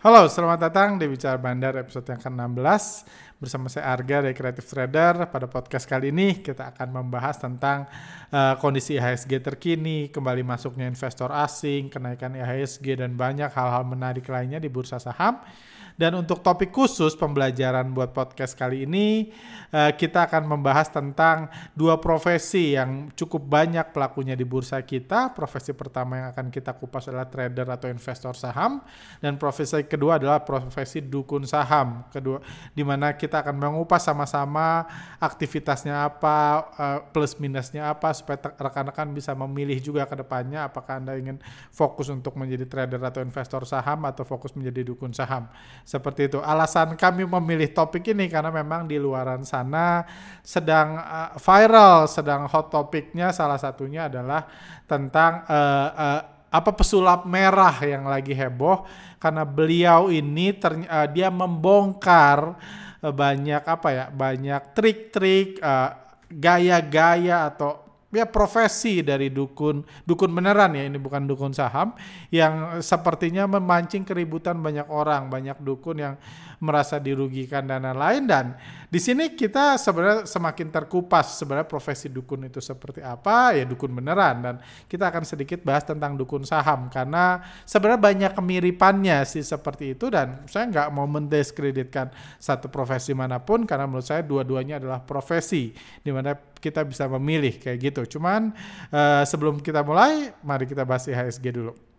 Halo, selamat datang di Bicara Bandar episode yang ke-16 bersama saya Arga dari Creative Trader. Pada podcast kali ini kita akan membahas tentang uh, kondisi IHSG terkini, kembali masuknya investor asing, kenaikan IHSG dan banyak hal-hal menarik lainnya di bursa saham. Dan untuk topik khusus pembelajaran buat podcast kali ini, uh, kita akan membahas tentang dua profesi yang cukup banyak pelakunya di bursa kita. Profesi pertama yang akan kita kupas adalah trader atau investor saham, dan profesi kedua adalah profesi dukun saham. Kedua, di mana kita akan mengupas sama-sama aktivitasnya apa, uh, plus minusnya apa, supaya rekan-rekan bisa memilih juga ke depannya apakah Anda ingin fokus untuk menjadi trader atau investor saham atau fokus menjadi dukun saham. Seperti itu. Alasan kami memilih topik ini karena memang di luaran sana sedang uh, viral, sedang hot topiknya salah satunya adalah tentang uh, uh, apa pesulap merah yang lagi heboh karena beliau ini uh, dia membongkar banyak apa ya banyak trik-trik uh, gaya-gaya atau ya profesi dari dukun dukun beneran ya ini bukan dukun saham yang sepertinya memancing keributan banyak orang banyak dukun yang merasa dirugikan dan lain-lain. Dan di sini kita sebenarnya semakin terkupas sebenarnya profesi dukun itu seperti apa. Ya dukun beneran. Dan kita akan sedikit bahas tentang dukun saham. Karena sebenarnya banyak kemiripannya sih seperti itu. Dan saya nggak mau mendiskreditkan satu profesi mana pun. Karena menurut saya dua-duanya adalah profesi di mana kita bisa memilih kayak gitu. Cuman uh, sebelum kita mulai, mari kita bahas IHSG dulu.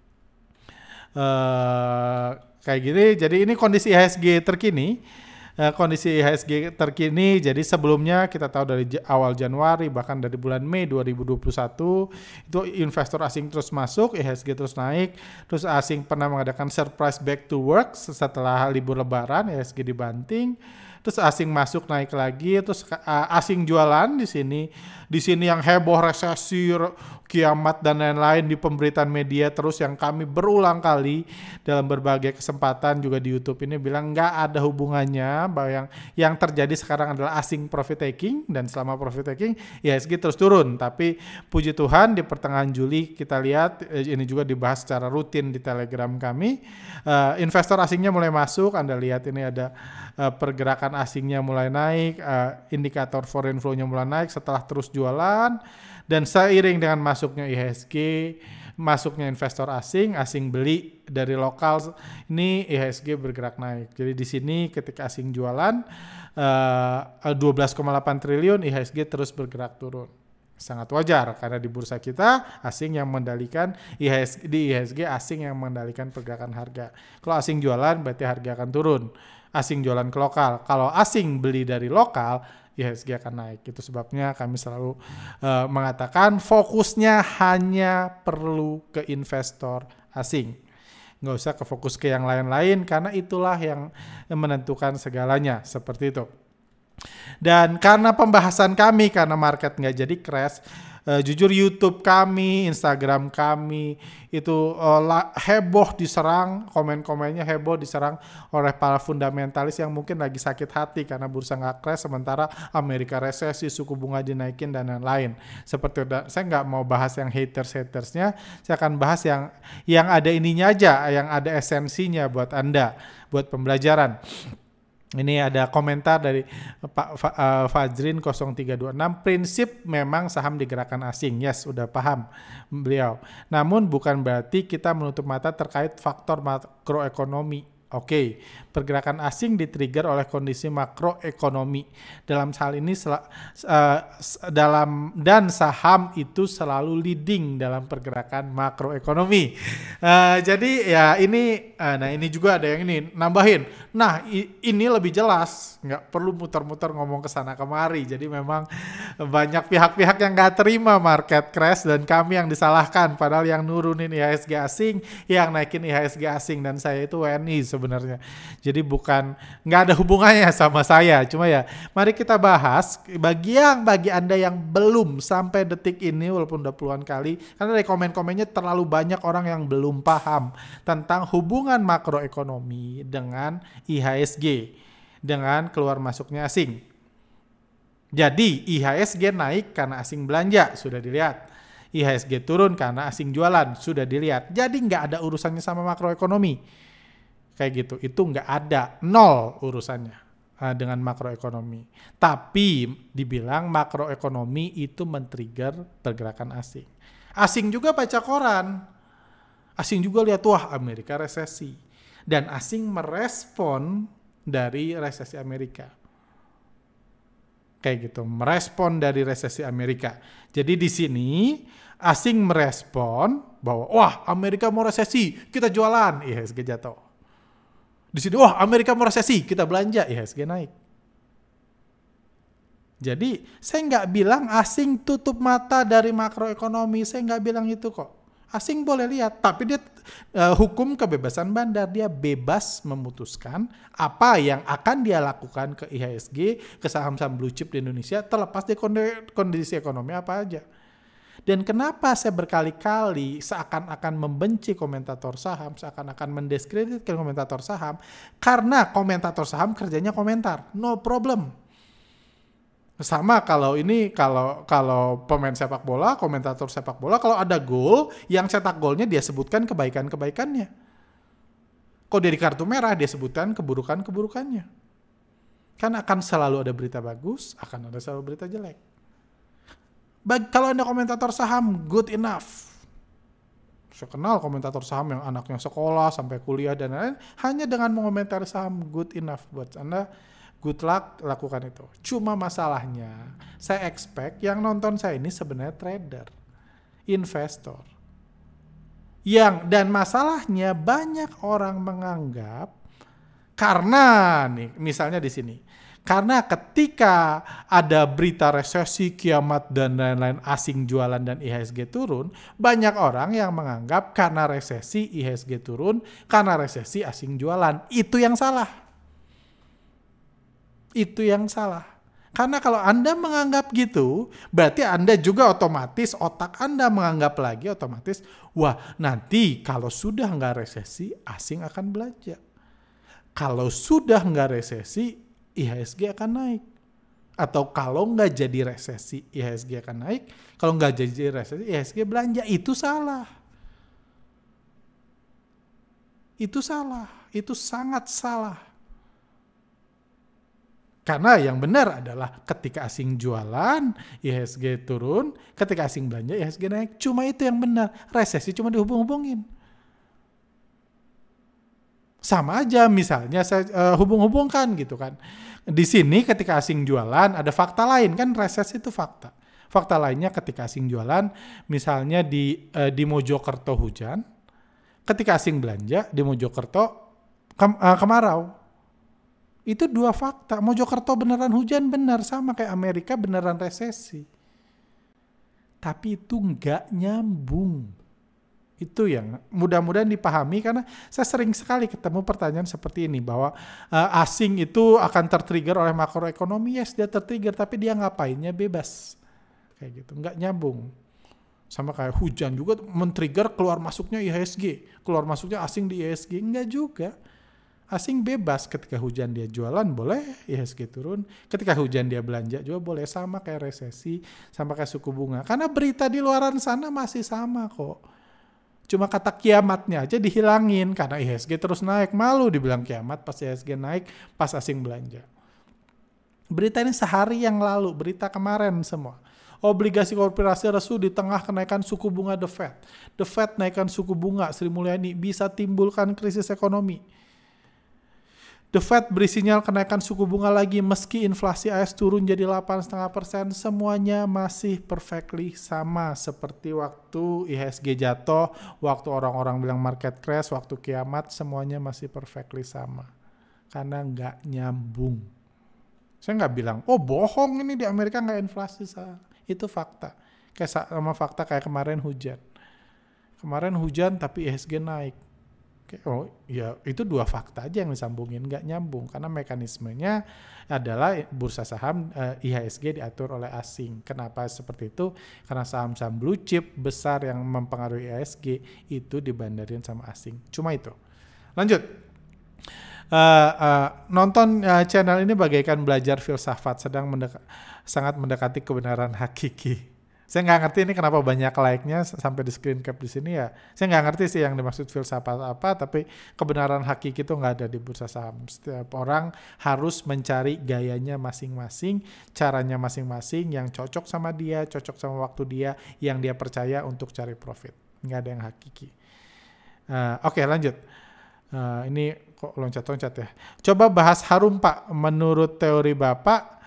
Uh, kayak gini. Jadi ini kondisi IHSG terkini. Uh, kondisi IHSG terkini. Jadi sebelumnya kita tahu dari awal Januari bahkan dari bulan Mei 2021 itu investor asing terus masuk, IHSG terus naik. Terus asing pernah mengadakan surprise back to work setelah libur Lebaran, IHSG dibanting terus asing masuk naik lagi, terus uh, asing jualan di sini, di sini yang heboh resesi, kiamat dan lain-lain di pemberitaan media. Terus yang kami berulang kali dalam berbagai kesempatan juga di YouTube ini bilang nggak ada hubungannya. Bahwa yang yang terjadi sekarang adalah asing profit taking dan selama profit taking IHSG terus turun, tapi puji Tuhan di pertengahan Juli kita lihat eh, ini juga dibahas secara rutin di Telegram kami, uh, investor asingnya mulai masuk, Anda lihat ini ada uh, pergerakan asingnya mulai naik, uh, indikator foreign flow-nya mulai naik. Setelah terus jualan dan seiring dengan masuknya IHSG, masuknya investor asing, asing beli dari lokal ini IHSG bergerak naik. Jadi di sini ketika asing jualan uh, 12,8 triliun IHSG terus bergerak turun sangat wajar karena di bursa kita asing yang mendalikan IHSG di IHSG asing yang mendalikan pergerakan harga. Kalau asing jualan berarti harga akan turun asing jualan ke lokal. Kalau asing beli dari lokal, IHSG akan naik. Itu sebabnya kami selalu uh, mengatakan fokusnya hanya perlu ke investor asing. Nggak usah ke fokus ke yang lain-lain karena itulah yang menentukan segalanya. Seperti itu. Dan karena pembahasan kami, karena market nggak jadi crash, uh, jujur YouTube kami, Instagram kami itu uh, heboh diserang, komen-komennya heboh diserang oleh para fundamentalis yang mungkin lagi sakit hati karena bursa nggak crash sementara Amerika resesi, suku bunga dinaikin dan lain-lain. Seperti saya nggak mau bahas yang haters-hatersnya, saya akan bahas yang yang ada ininya aja, yang ada esensinya buat Anda, buat pembelajaran. Ini ada komentar dari Pak uh, Fajrin 0326. Prinsip memang saham digerakkan asing. Yes, udah paham beliau. Namun bukan berarti kita menutup mata terkait faktor makroekonomi Oke, okay. Pergerakan asing di-trigger oleh kondisi makroekonomi. Dalam hal ini uh, dalam dan saham itu selalu leading dalam pergerakan makroekonomi. Uh, jadi ya ini, uh, nah ini juga ada yang ini nambahin. Nah ini lebih jelas, nggak perlu muter-muter ngomong ke sana kemari. Jadi memang banyak pihak-pihak yang nggak terima market crash dan kami yang disalahkan. Padahal yang nurunin IHSG asing, yang naikin IHSG asing dan saya itu WNI sebenarnya. Jadi bukan nggak ada hubungannya sama saya. Cuma ya, mari kita bahas bagi yang bagi anda yang belum sampai detik ini walaupun udah puluhan kali, karena dari komen-komennya terlalu banyak orang yang belum paham tentang hubungan makroekonomi dengan IHSG dengan keluar masuknya asing. Jadi IHSG naik karena asing belanja, sudah dilihat. IHSG turun karena asing jualan, sudah dilihat. Jadi nggak ada urusannya sama makroekonomi kayak gitu. Itu nggak ada, nol urusannya uh, dengan makroekonomi. Tapi dibilang makroekonomi itu men-trigger pergerakan asing. Asing juga baca koran. Asing juga lihat wah Amerika resesi dan asing merespon dari resesi Amerika. Kayak gitu, merespon dari resesi Amerika. Jadi di sini asing merespon bahwa wah Amerika mau resesi, kita jualan, IHSG jatuh. Di sini wah Amerika mau resesi, kita belanja, IHSG naik. Jadi saya nggak bilang asing tutup mata dari makroekonomi, saya nggak bilang itu kok. Asing boleh lihat, tapi dia uh, hukum kebebasan bandar dia bebas memutuskan apa yang akan dia lakukan ke IHSG, ke saham-saham blue chip di Indonesia terlepas dari kondisi ekonomi apa aja. Dan kenapa saya berkali-kali seakan-akan membenci komentator saham, seakan-akan mendiskreditkan komentator saham, karena komentator saham kerjanya komentar, no problem sama kalau ini kalau kalau pemain sepak bola, komentator sepak bola kalau ada gol yang cetak golnya dia sebutkan kebaikan-kebaikannya. Kalau dari kartu merah dia sebutkan keburukan-keburukannya. Kan akan selalu ada berita bagus, akan ada selalu berita jelek. Bag, kalau anda komentator saham, good enough. Saya kenal komentator saham yang anaknya sekolah sampai kuliah dan lain-lain, hanya dengan mengomentari saham good enough buat anda good luck lakukan itu. Cuma masalahnya, saya expect yang nonton saya ini sebenarnya trader, investor. Yang dan masalahnya banyak orang menganggap karena nih misalnya di sini karena ketika ada berita resesi, kiamat dan lain-lain asing jualan dan IHSG turun, banyak orang yang menganggap karena resesi IHSG turun, karena resesi asing jualan. Itu yang salah. Itu yang salah. Karena kalau Anda menganggap gitu, berarti Anda juga otomatis otak Anda menganggap lagi otomatis, wah nanti kalau sudah nggak resesi, asing akan belanja. Kalau sudah nggak resesi, IHSG akan naik. Atau kalau nggak jadi resesi, IHSG akan naik. Kalau nggak jadi resesi, IHSG belanja. Itu salah. Itu salah. Itu sangat salah karena yang benar adalah ketika asing jualan, IHSG turun, ketika asing belanja, IHSG naik. Cuma itu yang benar. Resesi cuma dihubung-hubungin. Sama aja misalnya saya uh, hubung-hubungkan gitu kan. Di sini ketika asing jualan ada fakta lain kan resesi itu fakta. Fakta lainnya ketika asing jualan misalnya di uh, di Mojokerto hujan, ketika asing belanja di Mojokerto kem, uh, kemarau itu dua fakta. Mojokerto beneran hujan benar sama kayak Amerika beneran resesi. Tapi itu nggak nyambung. Itu yang mudah-mudahan dipahami karena saya sering sekali ketemu pertanyaan seperti ini bahwa uh, asing itu akan tertrigger oleh makroekonomi. Yes, dia tertrigger tapi dia ngapainnya bebas. Kayak gitu, nggak nyambung. Sama kayak hujan juga men-trigger keluar masuknya IHSG, keluar masuknya asing di IHSG, enggak juga asing bebas ketika hujan dia jualan boleh IHSG turun ketika hujan dia belanja juga boleh sama kayak resesi sama kayak suku bunga karena berita di luaran sana masih sama kok cuma kata kiamatnya aja dihilangin karena IHSG terus naik. Malu dibilang kiamat pas IHSG naik pas asing belanja. Berita ini sehari yang lalu berita kemarin semua. Obligasi korporasi resu di tengah kenaikan suku bunga The Fed. The Fed naikkan suku bunga Sri Mulyani bisa timbulkan krisis ekonomi The Fed beri sinyal kenaikan suku bunga lagi meski inflasi AS turun jadi 8,5%, semuanya masih perfectly sama seperti waktu IHSG jatuh, waktu orang-orang bilang market crash, waktu kiamat, semuanya masih perfectly sama. Karena nggak nyambung. Saya nggak bilang, oh bohong ini di Amerika nggak inflasi. Itu fakta. Kayak sama fakta kayak kemarin hujan. Kemarin hujan tapi IHSG naik oh ya itu dua fakta aja yang disambungin nggak nyambung karena mekanismenya adalah bursa saham uh, IHSG diatur oleh asing. Kenapa seperti itu? Karena saham-saham blue chip besar yang mempengaruhi IHSG itu dibandarin sama asing. Cuma itu. Lanjut. Uh, uh, nonton uh, channel ini bagaikan belajar filsafat sedang sangat mendekati kebenaran hakiki Saya nggak ngerti ini kenapa banyak like-nya sampai di screen cap di sini ya. Saya nggak ngerti sih yang dimaksud filsafat apa, tapi kebenaran hakiki itu nggak ada di bursa saham. Setiap orang harus mencari gayanya masing-masing, caranya masing-masing yang cocok sama dia, cocok sama waktu dia, yang dia percaya untuk cari profit. Nggak ada yang hakiki. Uh, Oke okay, lanjut. Uh, ini kok loncat-loncat ya. Coba bahas harum Pak. Menurut teori Bapak,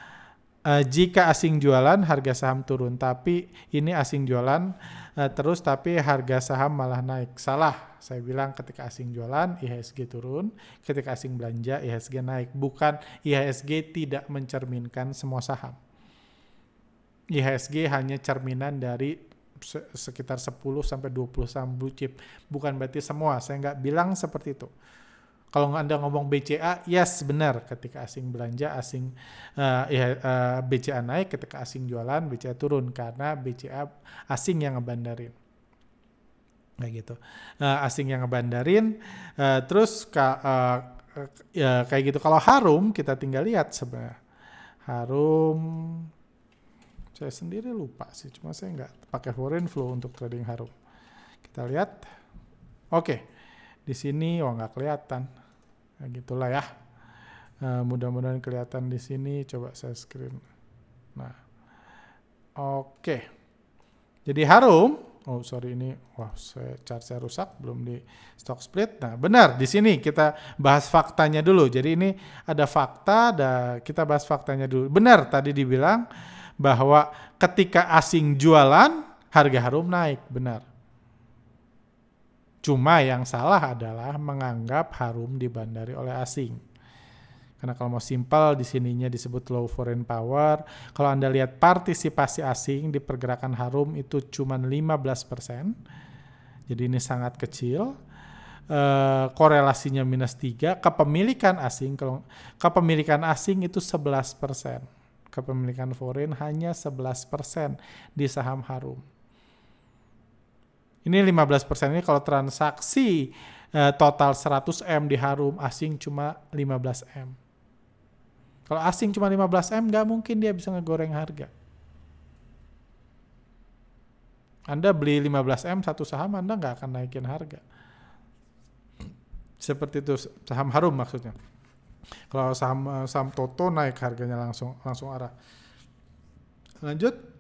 uh, jika asing jualan harga saham turun. Tapi ini asing jualan uh, terus tapi harga saham malah naik. Salah saya bilang ketika asing jualan IHSG turun. Ketika asing belanja IHSG naik. Bukan IHSG tidak mencerminkan semua saham. IHSG hanya cerminan dari sekitar 10 sampai 20 saham blue chip. Bukan berarti semua saya nggak bilang seperti itu kalau Anda ngomong BCA, yes benar ketika asing belanja, asing uh, ya, uh, eh, BCA naik, ketika asing jualan, BCA turun karena BCA asing yang ngebandarin. Kayak gitu. Uh, asing yang ngebandarin, uh, terus ka, uh, ya kayak gitu. Kalau Harum kita tinggal lihat sebenarnya. Harum saya sendiri lupa sih, cuma saya nggak pakai foreign flow untuk trading Harum. Kita lihat. Oke. Okay. Di sini wah nggak kelihatan Nah, gitulah ya. Uh, mudah-mudahan kelihatan di sini. Coba saya screen. Nah, oke. Okay. Jadi harum. Oh sorry ini, wah saya chart saya rusak belum di stock split. Nah benar di sini kita bahas faktanya dulu. Jadi ini ada fakta, ada kita bahas faktanya dulu. Benar tadi dibilang bahwa ketika asing jualan harga harum naik, benar. Cuma yang salah adalah menganggap harum dibandari oleh asing. Karena kalau mau simpel di sininya disebut low foreign power. Kalau Anda lihat partisipasi asing di pergerakan harum itu cuma 15%. Jadi ini sangat kecil. Uh, korelasinya minus 3. Kepemilikan asing kepemilikan asing itu 11%. Kepemilikan foreign hanya 11% di saham harum. Ini 15% ini kalau transaksi uh, total 100M di Harum asing cuma 15M. Kalau asing cuma 15M nggak mungkin dia bisa ngegoreng harga. Anda beli 15M satu saham Anda nggak akan naikin harga. Seperti itu saham Harum maksudnya. Kalau saham saham Toto naik harganya langsung langsung arah. Lanjut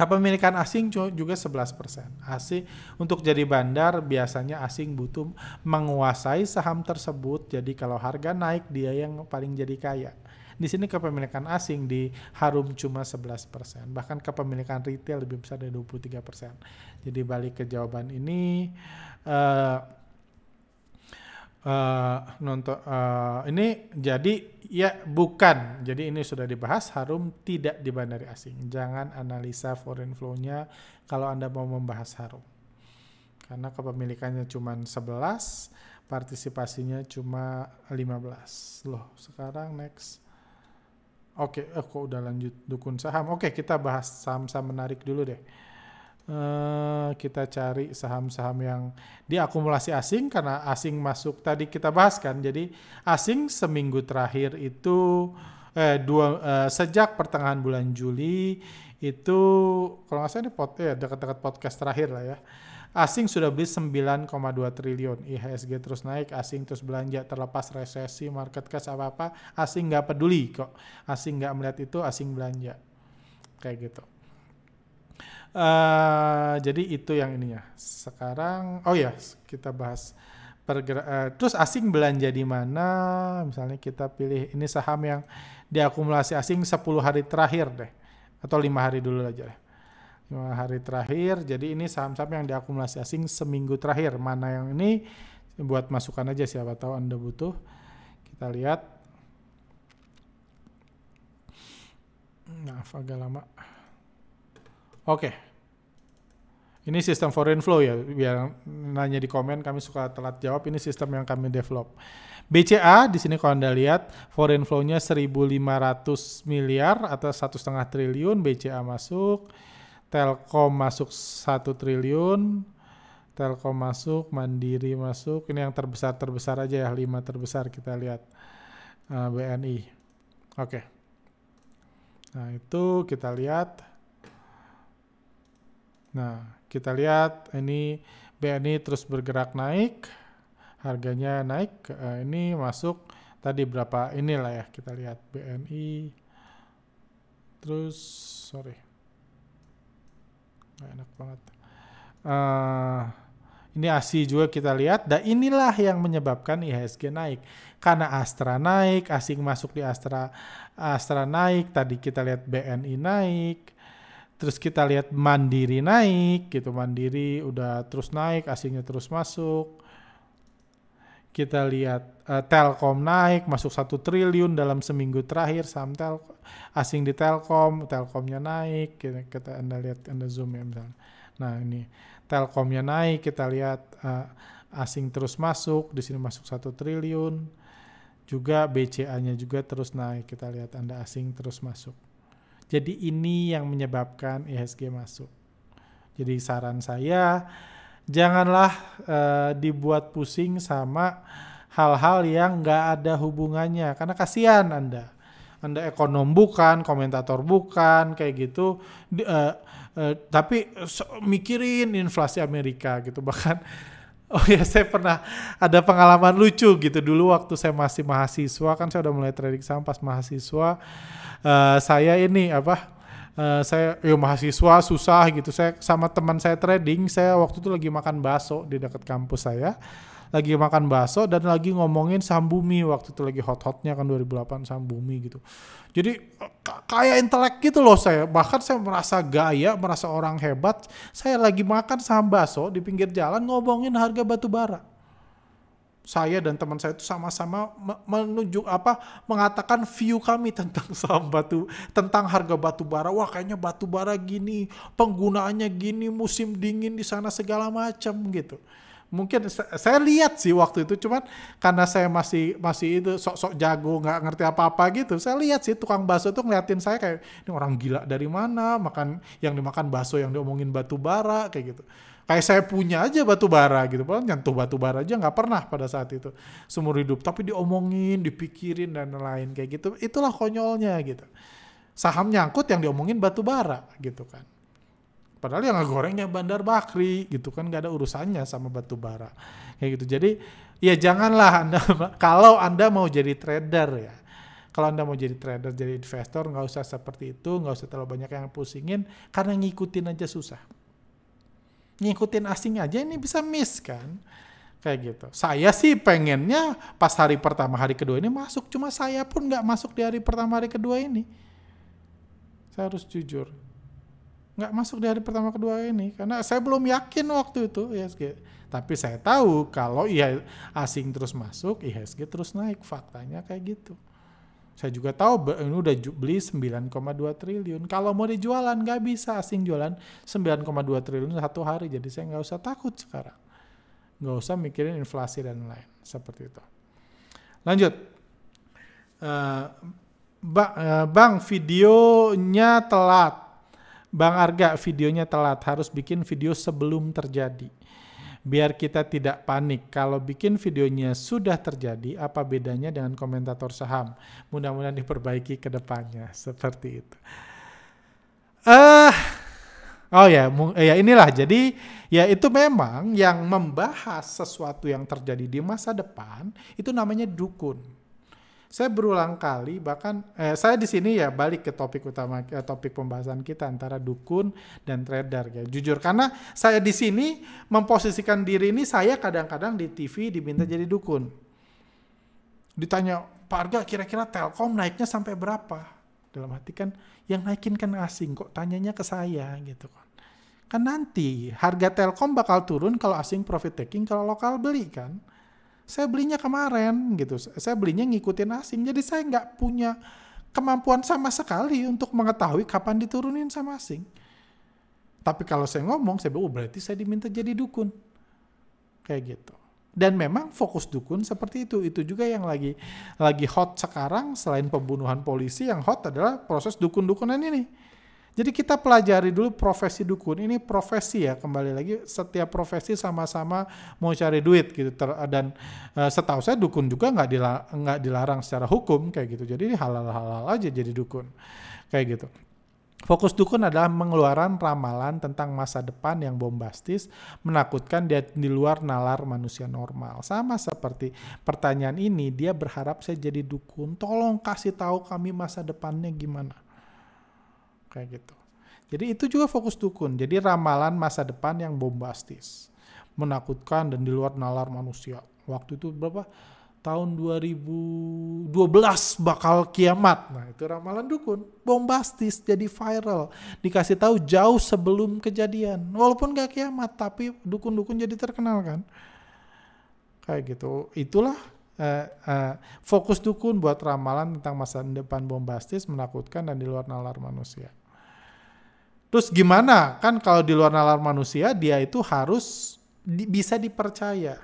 Kepemilikan asing juga 11%. Asing untuk jadi bandar biasanya asing butuh menguasai saham tersebut. Jadi kalau harga naik dia yang paling jadi kaya. Di sini kepemilikan asing di Harum cuma 11%. Bahkan kepemilikan retail lebih besar dari 23%. Jadi balik ke jawaban ini uh, uh, nonton uh, ini jadi ya bukan. Jadi ini sudah dibahas harum tidak di bandari asing. Jangan analisa foreign flow-nya kalau anda mau membahas harum. Karena kepemilikannya cuma 11 partisipasinya cuma 15 loh sekarang next. Oke okay, oh, kok udah lanjut dukun saham? Oke okay, kita bahas saham-saham menarik dulu deh Uh, kita cari saham-saham yang diakumulasi asing karena asing masuk tadi kita bahas kan. Jadi asing seminggu terakhir itu eh, dua uh, sejak pertengahan bulan Juli itu kalau nggak salah ini pot ya dekat-dekat podcast terakhir lah ya. Asing sudah beli 9,2 triliun IHSG terus naik asing terus belanja terlepas resesi market cash apa apa asing nggak peduli kok. Asing nggak melihat itu asing belanja. Kayak gitu Uh, jadi itu yang ininya. Sekarang, oh ya kita bahas pergerak. Uh, terus asing belanja di mana? Misalnya kita pilih ini saham yang diakumulasi asing 10 hari terakhir deh, atau lima hari dulu aja deh. Lima hari terakhir. Jadi ini saham-saham yang diakumulasi asing seminggu terakhir. Mana yang ini buat masukan aja siapa tahu anda butuh. Kita lihat. Nah, agak lama. Oke. Okay. Ini sistem foreign flow ya, biar nanya di komen kami suka telat jawab. Ini sistem yang kami develop. BCA di sini kalau anda lihat foreign flow-nya 1.500 miliar atau satu setengah triliun BCA masuk, Telkom masuk satu triliun, Telkom masuk, Mandiri masuk. Ini yang terbesar terbesar aja ya, lima terbesar kita lihat uh, BNI. Oke. Okay. Nah itu kita lihat Nah, kita lihat ini BNI terus bergerak naik, harganya naik. Uh, ini masuk tadi berapa inilah ya kita lihat BNI terus sorry. Nggak enak banget. Uh, ini ASI juga kita lihat. Dan inilah yang menyebabkan IHSG naik. Karena Astra naik asing masuk di Astra Astra naik tadi kita lihat BNI naik terus kita lihat Mandiri naik gitu. Mandiri udah terus naik asingnya terus masuk. Kita lihat uh, Telkom naik masuk satu triliun dalam seminggu terakhir saham tel asing di Telkom Telkomnya naik kita, kita anda lihat anda zoom ya misalnya. Nah ini. Telkomnya naik kita lihat uh, asing terus masuk di sini masuk satu triliun. Juga BCA-nya juga terus naik kita lihat anda asing terus masuk jadi ini yang menyebabkan IHSG masuk. Jadi saran saya janganlah uh, dibuat pusing sama hal-hal yang nggak ada hubungannya. Karena kasihan anda. Anda ekonom bukan komentator bukan kayak gitu. Uh, uh, tapi so, mikirin inflasi Amerika gitu. Bahkan oh ya saya pernah ada pengalaman lucu gitu. Dulu waktu saya masih mahasiswa kan saya udah mulai trading saham pas mahasiswa uh, saya ini apa uh, saya ya mahasiswa susah gitu. Saya sama teman saya trading saya waktu itu lagi makan bakso di dekat kampus saya lagi makan bakso dan lagi ngomongin saham bumi waktu itu lagi hot-hotnya kan 2008 saham bumi gitu. Jadi kayak intelek gitu loh saya. Bahkan saya merasa gaya merasa orang hebat. Saya lagi makan saham bakso di pinggir jalan ngomongin harga batu bara. Saya dan teman saya itu sama-sama menunjuk apa mengatakan view kami tentang saham batu tentang harga batu bara. Wah kayaknya batu bara gini penggunaannya gini musim dingin di sana segala macam gitu mungkin saya lihat sih waktu itu cuman karena saya masih masih itu sok-sok jago nggak ngerti apa-apa gitu saya lihat sih tukang bakso tuh ngeliatin saya kayak ini orang gila dari mana? Makan yang dimakan bakso yang diomongin batu bara kayak gitu. Kayak saya punya aja batu bara gitu padahal nyentuh batu bara aja nggak pernah pada saat itu seumur hidup. Tapi diomongin dipikirin dan lain kayak gitu itulah konyolnya gitu. Saham nyangkut yang diomongin batu bara gitu kan padahal yang gorengnya Bandar Bakri gitu kan nggak ada urusannya sama batu bara. Kayak gitu. Jadi ya janganlah anda kalau anda mau jadi trader ya. Kalau anda mau jadi trader jadi investor nggak usah seperti itu nggak usah terlalu banyak yang pusingin karena ngikutin aja susah. Ngikutin asing aja ini bisa miss kan? Kayak gitu. Saya sih pengennya pas hari pertama hari kedua ini masuk, cuma saya pun nggak masuk di hari pertama hari kedua ini. Saya harus jujur, nggak masuk di hari pertama kedua ini karena saya belum yakin waktu itu IHSG. Tapi saya tahu kalau iya asing terus masuk, IHSG terus naik. Faktanya kayak gitu. Saya juga tahu ini udah beli 9,2 triliun. Kalau mau dijualan nggak bisa asing jualan 9,2 triliun satu hari. Jadi saya nggak usah takut sekarang. Nggak usah mikirin inflasi dan lain seperti itu. Lanjut. Uh, bang, videonya telat. Bang Arga, videonya telat. Harus bikin video sebelum terjadi biar kita tidak panik. Kalau bikin videonya sudah terjadi, apa bedanya dengan komentator saham? Mudah-mudahan diperbaiki ke depannya. Seperti itu. Uh, oh ya, ya inilah. Jadi ya itu memang yang membahas sesuatu yang terjadi di masa depan itu namanya dukun saya berulang kali bahkan eh, saya di sini ya balik ke topik utama eh, topik pembahasan kita antara dukun dan trader ya. Jujur karena saya di sini memposisikan diri ini saya kadang-kadang di TV diminta jadi dukun. Ditanya Pak Arga kira-kira Telkom naiknya sampai berapa? Dalam hati kan yang naikin kan asing kok tanyanya ke saya gitu kan. Kan nanti harga Telkom bakal turun kalau asing profit taking kalau lokal beli kan saya belinya kemarin gitu. Saya belinya ngikutin asing. Jadi saya nggak punya kemampuan sama sekali untuk mengetahui kapan diturunin sama asing. Tapi kalau saya ngomong, saya bilang, oh berarti saya diminta jadi dukun. Kayak gitu. Dan memang fokus dukun seperti itu. Itu juga yang lagi lagi hot sekarang selain pembunuhan polisi yang hot adalah proses dukun-dukunan ini jadi kita pelajari dulu profesi dukun. Ini profesi ya, kembali lagi setiap profesi sama-sama mau cari duit gitu. Ter, dan uh, setahu saya dukun juga nggak dilarang, dilarang secara hukum kayak gitu. Jadi halal-halal aja jadi dukun kayak gitu. Fokus dukun adalah mengeluarkan ramalan tentang masa depan yang bombastis, menakutkan dia di luar nalar manusia normal. Sama seperti pertanyaan ini, dia berharap saya jadi dukun, tolong kasih tahu kami masa depannya gimana. Kayak gitu. Jadi itu juga fokus dukun. Jadi ramalan masa depan yang bombastis, menakutkan dan di luar nalar manusia. Waktu itu berapa? tahun 2012 bakal kiamat. Nah, itu ramalan dukun, bombastis, jadi viral. Dikasih tahu jauh sebelum kejadian. Walaupun gak kiamat, tapi dukun-dukun jadi terkenal kan. Kayak gitu. Itulah uh, uh, fokus dukun buat ramalan tentang masa depan bombastis, menakutkan dan di luar nalar manusia. Terus gimana? Kan kalau di luar nalar manusia, dia itu harus di, bisa dipercaya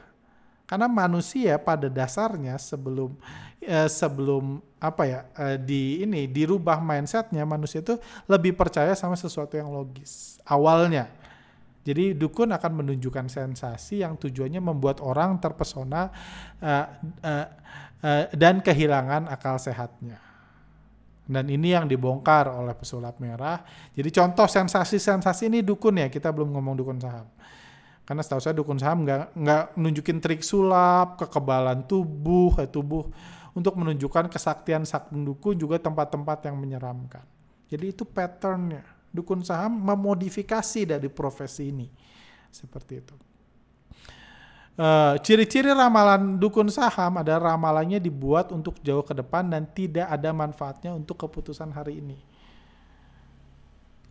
karena manusia pada dasarnya sebelum eh, sebelum apa ya eh, di ini dirubah mindsetnya manusia itu lebih percaya sama sesuatu yang logis awalnya. Jadi dukun akan menunjukkan sensasi yang tujuannya membuat orang terpesona uh, uh, uh, dan kehilangan akal sehatnya. Dan ini yang dibongkar oleh pesulap merah. Jadi contoh sensasi-sensasi ini dukun ya, kita belum ngomong dukun saham. Karena setahu saya dukun saham nggak nggak nunjukin trik sulap, kekebalan tubuh, eh, tubuh untuk menunjukkan kesaktian sakti dukun juga tempat-tempat yang menyeramkan. Jadi itu patternnya. Dukun saham memodifikasi dari profesi ini. Seperti itu. Uh, ciri-ciri ramalan dukun saham ada ramalannya dibuat untuk jauh ke depan dan tidak ada manfaatnya untuk keputusan hari ini.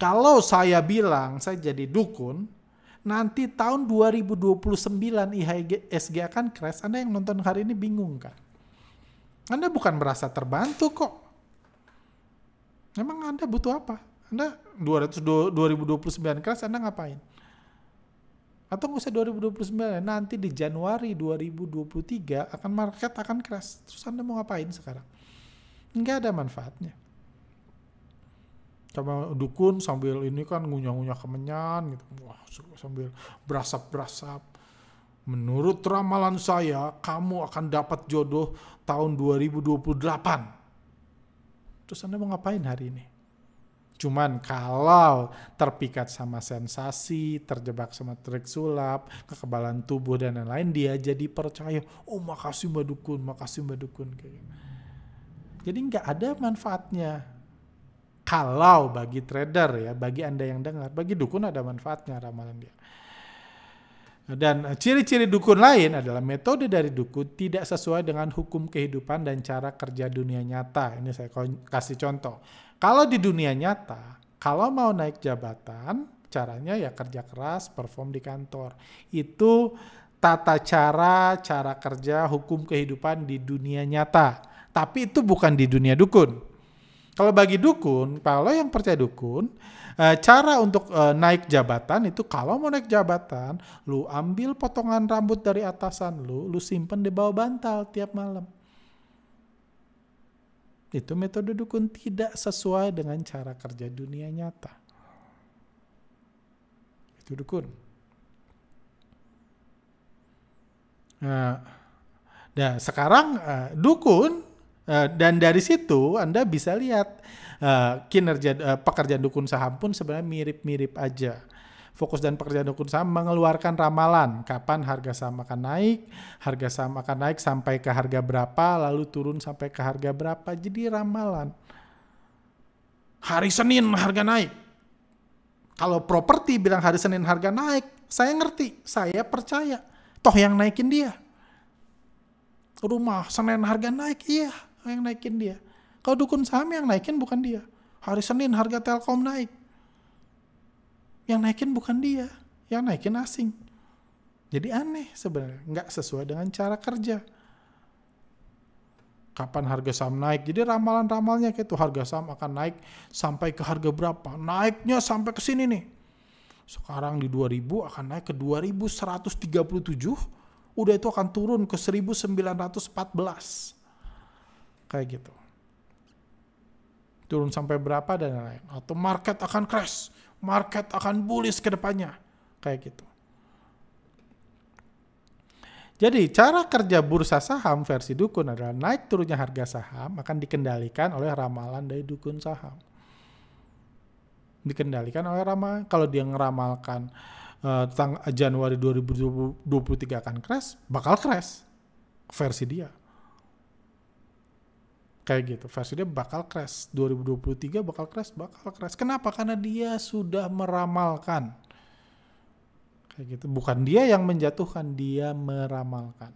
Kalau saya bilang saya jadi dukun, nanti tahun 2029 IHSG akan crash, Anda yang nonton hari ini bingung kan? Anda bukan merasa terbantu kok. Memang Anda butuh apa? Anda 200, 2029 crash, Anda ngapain? Atau nggak usah 2029, nanti di Januari 2023 akan market akan crash. Terus Anda mau ngapain sekarang? Nggak ada manfaatnya. Sama dukun sambil ini kan ngunyah-ngunyah kemenyan gitu. Wah sambil berasap-berasap. Menurut ramalan saya kamu akan dapat jodoh tahun 2028 terus anda mau ngapain hari ini cuman kalau terpikat sama sensasi terjebak sama trik sulap kekebalan tubuh dan lain-lain dia jadi percaya oh makasih mbak dukun makasih mbak dukun gitu. jadi nggak ada manfaatnya kalau bagi trader ya, bagi Anda yang dengar, bagi dukun ada manfaatnya ramalan dia. Dan ciri-ciri dukun lain adalah metode dari dukun tidak sesuai dengan hukum kehidupan dan cara kerja dunia nyata. Ini saya kasih contoh. Kalau di dunia nyata, kalau mau naik jabatan, caranya ya kerja keras, perform di kantor. Itu tata cara, cara kerja, hukum kehidupan di dunia nyata. Tapi itu bukan di dunia dukun. Kalau bagi dukun, kalau yang percaya dukun, eh, cara untuk eh, naik jabatan itu kalau mau naik jabatan, lu ambil potongan rambut dari atasan lu, lu simpen di bawah bantal tiap malam. Itu metode dukun tidak sesuai dengan cara kerja dunia nyata. Itu dukun. Nah, nah sekarang uh, dukun Uh, dan dari situ Anda bisa lihat uh, kinerja uh, pekerjaan dukun saham pun sebenarnya mirip-mirip aja. Fokus dan pekerjaan dukun saham mengeluarkan ramalan kapan harga saham akan naik, harga saham akan naik sampai ke harga berapa, lalu turun sampai ke harga berapa. Jadi ramalan. Hari Senin harga naik. Kalau properti bilang hari Senin harga naik, saya ngerti, saya percaya. Toh yang naikin dia. Rumah Senin harga naik, iya yang naikin dia. Kalau dukun saham yang naikin bukan dia. Hari Senin harga Telkom naik. Yang naikin bukan dia. Yang naikin asing. Jadi aneh sebenarnya. Nggak sesuai dengan cara kerja. Kapan harga saham naik? Jadi ramalan-ramalnya kayak itu harga saham akan naik sampai ke harga berapa? Naiknya sampai ke sini nih. Sekarang di 2000 akan naik ke 2137. Udah itu akan turun ke 1914 kayak gitu turun sampai berapa dan lain-lain atau market akan crash market akan bullish ke depannya kayak gitu jadi cara kerja bursa saham versi dukun adalah naik turunnya harga saham akan dikendalikan oleh ramalan dari dukun saham. dikendalikan oleh rama. Kalau dia ngeramalkan uh, Januari 2023 akan crash, bakal crash versi dia. Kayak gitu, versi dia bakal crash. 2023 bakal crash, bakal crash. Kenapa? Karena dia sudah meramalkan. Kayak gitu. Bukan dia yang menjatuhkan, dia meramalkan.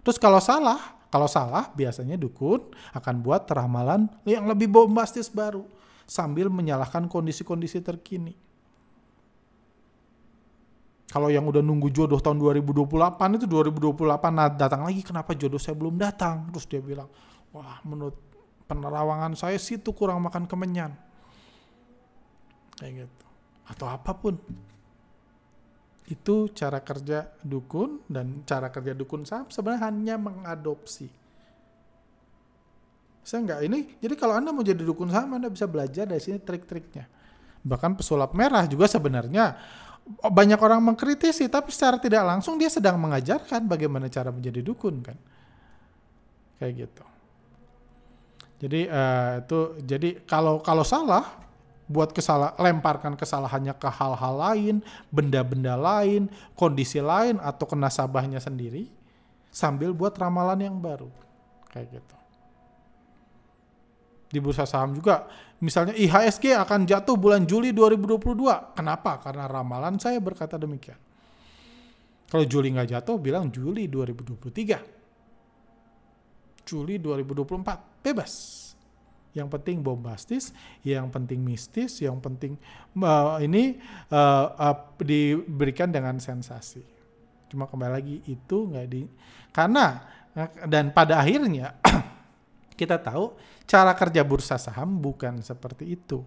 Terus kalau salah, kalau salah biasanya dukun akan buat ramalan yang lebih bombastis baru sambil menyalahkan kondisi-kondisi terkini. Kalau yang udah nunggu jodoh tahun 2028 itu 2028 nah datang lagi kenapa jodoh saya belum datang? Terus dia bilang, wah menurut penerawangan saya sih itu kurang makan kemenyan. Kayak gitu. Atau apa pun. Itu cara kerja dukun dan cara kerja dukun saham sebenarnya hanya mengadopsi. Saya enggak ini, jadi kalau Anda mau jadi dukun saham Anda bisa belajar dari sini trik-triknya. Bahkan pesulap merah juga sebenarnya banyak orang mengkritisi tapi secara tidak langsung dia sedang mengajarkan bagaimana cara menjadi dukun kan kayak gitu jadi uh, itu jadi kalau kalau salah buat kesalah lemparkan kesalahannya ke hal-hal lain benda-benda lain kondisi lain atau ke nasabahnya sendiri sambil buat ramalan yang baru kayak gitu di bursa saham juga. Misalnya IHSG akan jatuh bulan Juli 2022. Kenapa? Karena ramalan saya berkata demikian. Kalau Juli nggak jatuh, bilang Juli 2023. Juli 2024, bebas. Yang penting bombastis, yang penting mistis, yang penting uh, ini uh, uh, diberikan dengan sensasi. Cuma kembali lagi itu nggak di karena dan pada akhirnya kita tahu cara kerja bursa saham bukan seperti itu.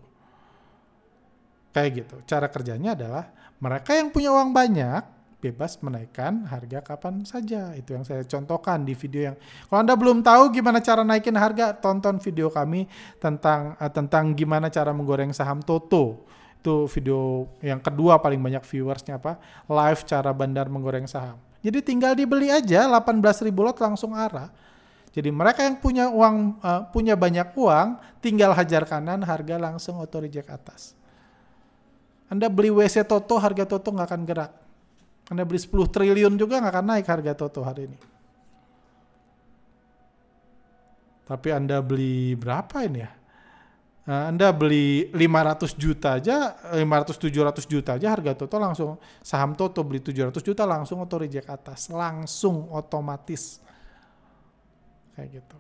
Kayak gitu. Cara kerjanya adalah mereka yang punya uang banyak bebas menaikkan harga kapan saja. Itu yang saya contohkan di video yang kalau Anda belum tahu gimana cara naikin harga, tonton video kami tentang uh, tentang gimana cara menggoreng saham Toto. Itu video yang kedua paling banyak viewersnya apa? Live cara bandar menggoreng saham. Jadi tinggal dibeli aja 18.000 lot langsung arah jadi mereka yang punya uang uh, punya banyak uang, tinggal hajar kanan, harga langsung auto reject atas. Anda beli WC Toto, harga Toto nggak akan gerak. Anda beli 10 triliun juga nggak akan naik harga Toto hari ini. Tapi Anda beli berapa ini ya? Uh, anda beli 500 juta aja, 500 700 juta aja harga Toto langsung saham Toto beli 700 juta langsung auto reject atas, langsung otomatis kayak gitu.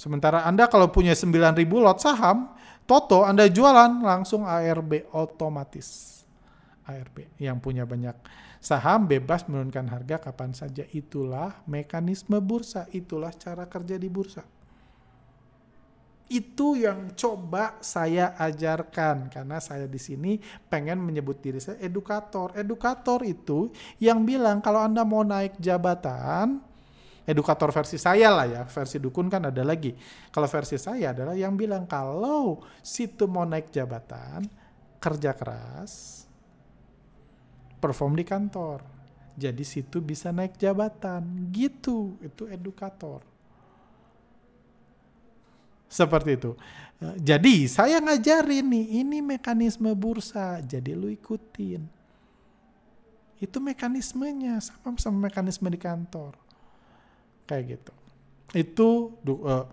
Sementara Anda kalau punya 9.000 lot saham, Toto Anda jualan langsung ARB otomatis. ARB yang punya banyak saham bebas menurunkan harga kapan saja. Itulah mekanisme bursa, itulah cara kerja di bursa. Itu yang coba saya ajarkan karena saya di sini pengen menyebut diri saya edukator. Edukator itu yang bilang kalau Anda mau naik jabatan, edukator versi saya lah ya, versi dukun kan ada lagi. Kalau versi saya adalah yang bilang kalau situ mau naik jabatan, kerja keras, perform di kantor. Jadi situ bisa naik jabatan, gitu. Itu edukator. Seperti itu. Eh, jadi saya ngajarin nih, ini mekanisme bursa, jadi lu ikutin. Itu mekanismenya, sama sama mekanisme di kantor kayak gitu itu uh,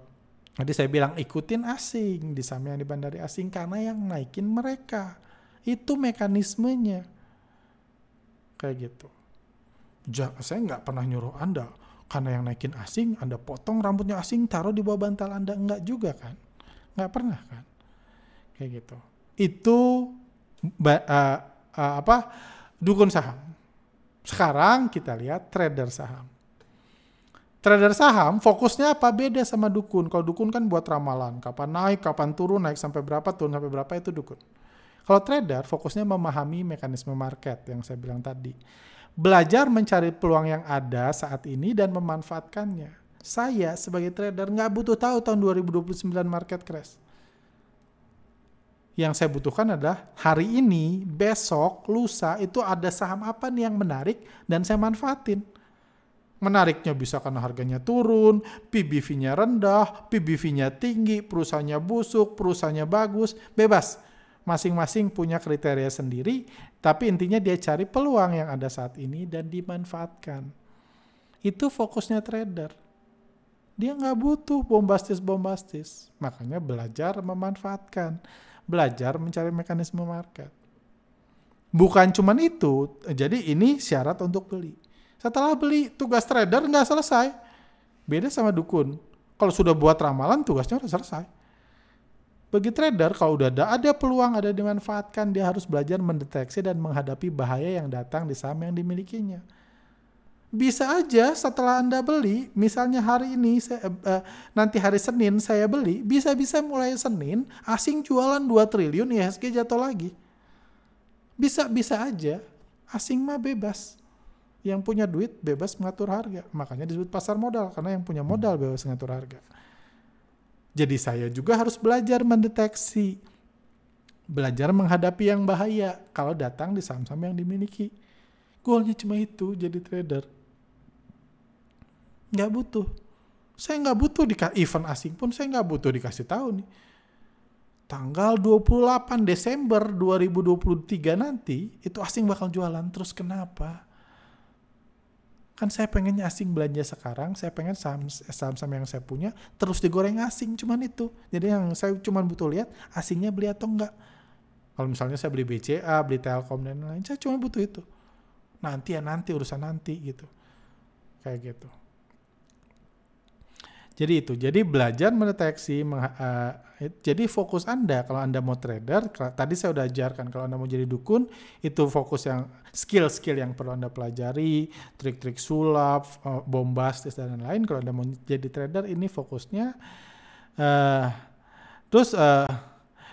tadi saya bilang ikutin asing di yang di bandari asing karena yang naikin mereka itu mekanismenya kayak gitu. Saya nggak pernah nyuruh anda. Karena yang naikin asing anda potong rambutnya asing taruh di bawah bantal anda. Nggak juga kan? Nggak pernah kan? Kayak gitu. Itu uh, uh, apa dukun saham. Sekarang kita lihat trader saham. Trader saham fokusnya apa? Beda sama dukun. Kalau dukun kan buat ramalan, kapan naik, kapan turun, naik sampai berapa, turun sampai berapa itu dukun. Kalau trader fokusnya memahami mekanisme market yang saya bilang tadi. Belajar mencari peluang yang ada saat ini dan memanfaatkannya. Saya sebagai trader nggak butuh tahu tahun 2029 market crash. Yang saya butuhkan adalah hari ini, besok, lusa itu ada saham apa nih yang menarik dan saya manfaatin Menariknya bisa karena harganya turun, PBV-nya rendah, PBV-nya tinggi, perusahaannya busuk, perusahaannya bagus, bebas. Masing-masing punya kriteria sendiri, tapi intinya dia cari peluang yang ada saat ini dan dimanfaatkan. Itu fokusnya trader. Dia nggak butuh bombastis-bombastis. Makanya belajar memanfaatkan. Belajar mencari mekanisme market. Bukan cuma itu, jadi ini syarat untuk beli. Setelah beli, tugas trader nggak selesai. Beda sama dukun. Kalau sudah buat ramalan, tugasnya udah selesai. Bagi trader, kalau udah ada, ada peluang, ada dimanfaatkan, dia harus belajar mendeteksi dan menghadapi bahaya yang datang di saham yang dimilikinya. Bisa aja setelah Anda beli, misalnya hari ini, saya, uh, nanti hari Senin saya beli, bisa-bisa mulai Senin, asing jualan 2 triliun, IHSG jatuh lagi bisa-bisa aja, asing mah bebas. Yang punya duit bebas mengatur harga. Makanya disebut pasar modal, karena yang punya modal bebas mengatur harga. Jadi saya juga harus belajar mendeteksi. Belajar menghadapi yang bahaya kalau datang di saham-saham yang dimiliki. Goalnya cuma itu, jadi trader. Nggak butuh. Saya nggak butuh di event asing pun saya nggak butuh dikasih tahu nih tanggal 28 Desember 2023 nanti itu asing bakal jualan terus kenapa? Kan saya pengennya asing belanja sekarang, saya pengen saham-saham yang saya punya terus digoreng asing, cuman itu. Jadi yang saya cuman butuh lihat asingnya beli atau enggak. Kalau misalnya saya beli BCA, beli Telkom dan lain-lain, saya cuma butuh itu. Nanti ya nanti urusan nanti gitu. Kayak gitu. Jadi itu, jadi belajar mendeteksi, uh, jadi fokus Anda kalau Anda mau trader, tadi saya udah ajarkan kalau Anda mau jadi dukun, itu fokus yang skill-skill yang perlu Anda pelajari, trik-trik sulap, uh, bombastis dan lain-lain. Kalau Anda mau jadi trader, ini fokusnya. Uh, terus uh,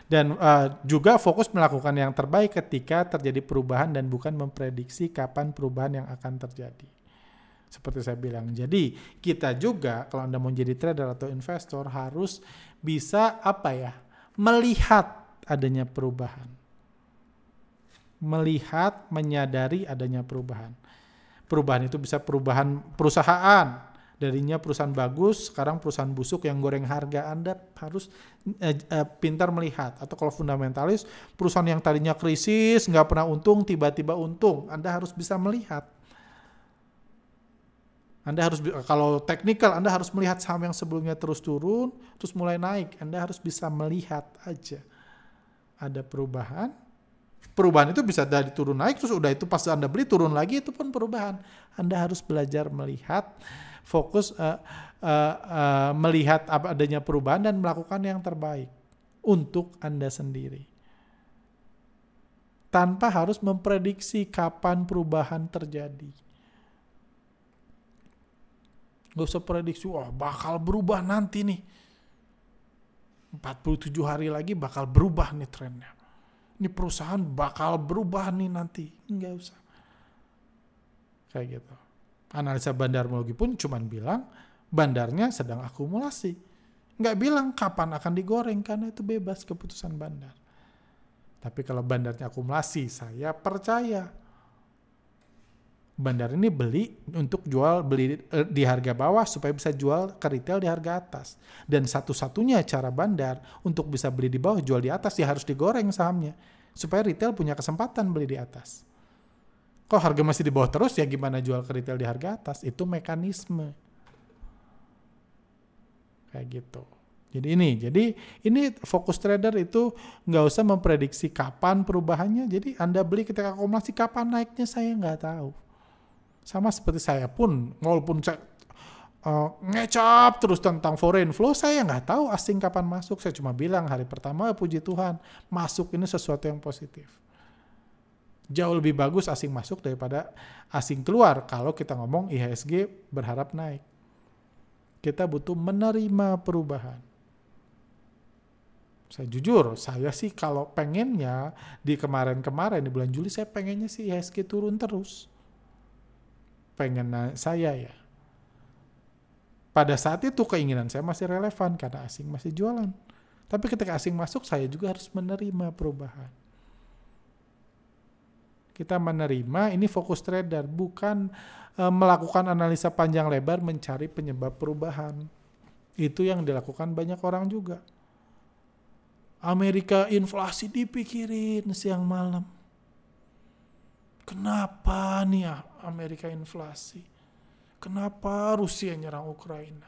dan uh, juga fokus melakukan yang terbaik ketika terjadi perubahan dan bukan memprediksi kapan perubahan yang akan terjadi. Seperti saya bilang. Jadi kita juga kalau Anda mau jadi trader atau investor harus bisa apa ya? melihat adanya perubahan. Melihat, menyadari adanya perubahan. Perubahan itu bisa perubahan perusahaan, darinya perusahaan bagus, sekarang perusahaan busuk yang goreng harga Anda harus eh, eh, pintar melihat. Atau kalau fundamentalis, perusahaan yang tadinya krisis, nggak pernah untung, tiba-tiba untung. Anda harus bisa melihat. Anda harus kalau teknikal Anda harus melihat saham yang sebelumnya terus turun, terus mulai naik. Anda harus bisa melihat aja ada perubahan. Perubahan itu bisa dari turun naik terus udah itu pas Anda beli turun lagi itu pun perubahan. Anda harus belajar melihat fokus uh, uh, uh, melihat apa adanya perubahan dan melakukan yang terbaik untuk Anda sendiri. Tanpa harus memprediksi kapan perubahan terjadi Gak usah prediksi, wah bakal berubah nanti nih. 47 hari lagi bakal berubah nih trennya. Ini perusahaan bakal berubah nih nanti. Nggak usah. Kayak gitu. Analisa bandarmologi pun cuman bilang bandarnya sedang akumulasi. Nggak bilang kapan akan digoreng karena itu bebas keputusan bandar. Tapi kalau bandarnya akumulasi, saya percaya bandar ini beli untuk jual beli eh, di harga bawah supaya bisa jual ke retail di harga atas. Dan satu-satunya cara bandar untuk bisa beli di bawah jual di atas ya harus digoreng sahamnya supaya retail punya kesempatan beli di atas. Kok harga masih di bawah terus ya gimana jual ke retail di harga atas? Itu mekanisme. Kayak gitu. Jadi ini, jadi ini fokus trader itu nggak usah memprediksi kapan perubahannya. Jadi Anda beli ketika akumulasi kapan naiknya saya nggak tahu sama seperti saya pun, walaupun saya uh, ngecap terus tentang foreign flow, saya nggak tahu asing kapan masuk. Saya cuma bilang hari pertama, puji Tuhan, masuk ini sesuatu yang positif. Jauh lebih bagus asing masuk daripada asing keluar kalau kita ngomong IHSG berharap naik. Kita butuh menerima perubahan. Saya jujur, saya sih kalau pengennya di kemarin-kemarin di bulan Juli saya pengennya sih IHSG turun terus pengen saya ya. Pada saat itu keinginan saya masih relevan karena asing masih jualan. Tapi ketika asing masuk saya juga harus menerima perubahan. Kita menerima ini fokus trader bukan e, melakukan analisa panjang lebar mencari penyebab perubahan. Itu yang dilakukan banyak orang juga. Amerika inflasi dipikirin siang malam. Kenapa nih ya Amerika inflasi? Kenapa Rusia nyerang Ukraina?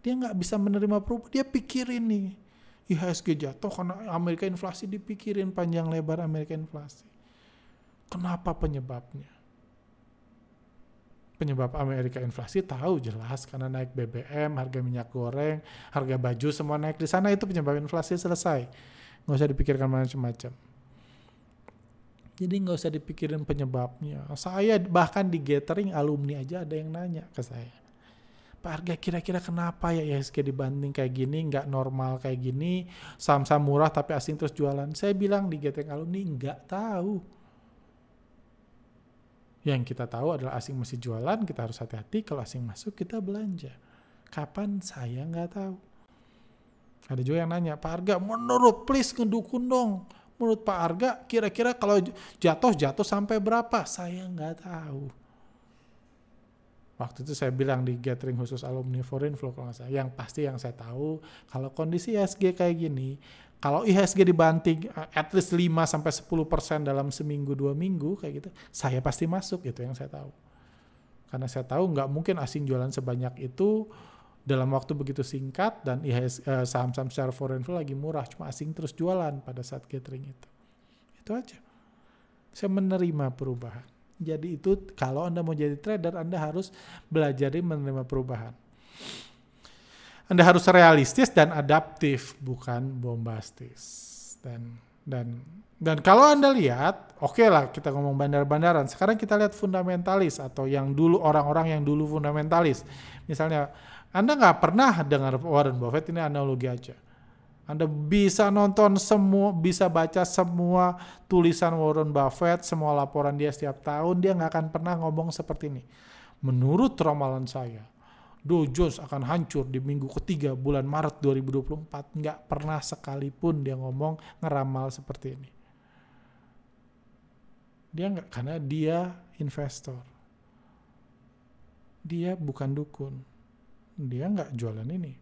Dia nggak bisa menerima perubahan. Dia pikirin nih. IHSG jatuh karena Amerika inflasi dipikirin panjang lebar Amerika inflasi. Kenapa penyebabnya? Penyebab Amerika inflasi tahu jelas karena naik BBM, harga minyak goreng, harga baju semua naik di sana itu penyebab inflasi selesai. Nggak usah dipikirkan macam-macam. Jadi nggak usah dipikirin penyebabnya. Saya bahkan di gathering alumni aja ada yang nanya ke saya. Pak harga kira-kira kenapa ya IHSG dibanding kayak gini, nggak normal kayak gini, saham-saham murah tapi asing terus jualan. Saya bilang di gathering alumni nggak tahu. Yang kita tahu adalah asing masih jualan, kita harus hati-hati. Kalau asing masuk kita belanja. Kapan saya nggak tahu. Ada juga yang nanya, Pak Harga menurut please ngedukun dong menurut Pak Arga kira-kira kalau jatuh jatuh sampai berapa? Saya nggak tahu. Waktu itu saya bilang di gathering khusus alumni foreign flow kalau saya. Yang pasti yang saya tahu kalau kondisi IHSG kayak gini, kalau IHSG dibanting eh, at least 5 sampai 10% dalam seminggu dua minggu kayak gitu, saya pasti masuk itu yang saya tahu. Karena saya tahu nggak mungkin asing jualan sebanyak itu dalam waktu begitu singkat dan IHS uh, saham-saham secara foreign flow lagi murah cuma asing terus jualan pada saat gathering itu. Itu aja. Saya menerima perubahan. Jadi itu kalau anda mau jadi trader anda harus belajar menerima perubahan. Anda harus realistis dan adaptif bukan bombastis. Dan dan dan kalau anda lihat, oke okay lah kita ngomong bandar-bandaran. Sekarang kita lihat fundamentalis atau yang dulu orang-orang yang dulu fundamentalis. Misalnya anda nggak pernah dengar Warren Buffett ini analogi aja. Anda bisa nonton semua, bisa baca semua tulisan Warren Buffett, semua laporan dia setiap tahun, dia nggak akan pernah ngomong seperti ini. Menurut ramalan saya, Dow Jones akan hancur di minggu ketiga bulan Maret 2024. Nggak pernah sekalipun dia ngomong ngeramal seperti ini. Dia nggak, karena dia investor. Dia bukan dukun dia nggak jualan ini.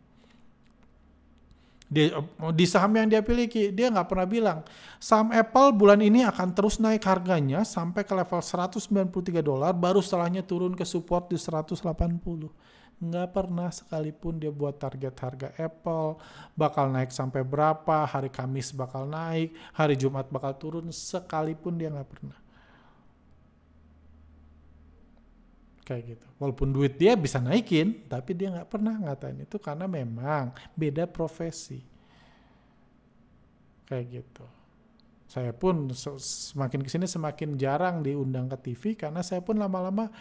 Dia, di saham yang dia miliki, dia nggak pernah bilang saham Apple bulan ini akan terus naik harganya sampai ke level 193 dolar, baru setelahnya turun ke support di 180. Nggak pernah sekalipun dia buat target harga Apple bakal naik sampai berapa, hari Kamis bakal naik, hari Jumat bakal turun, sekalipun dia nggak pernah. Kayak gitu. Walaupun duit dia bisa naikin, tapi dia nggak pernah ngatain itu karena memang beda profesi. Kayak gitu. Saya pun semakin ke sini semakin jarang diundang ke TV karena saya pun lama-lama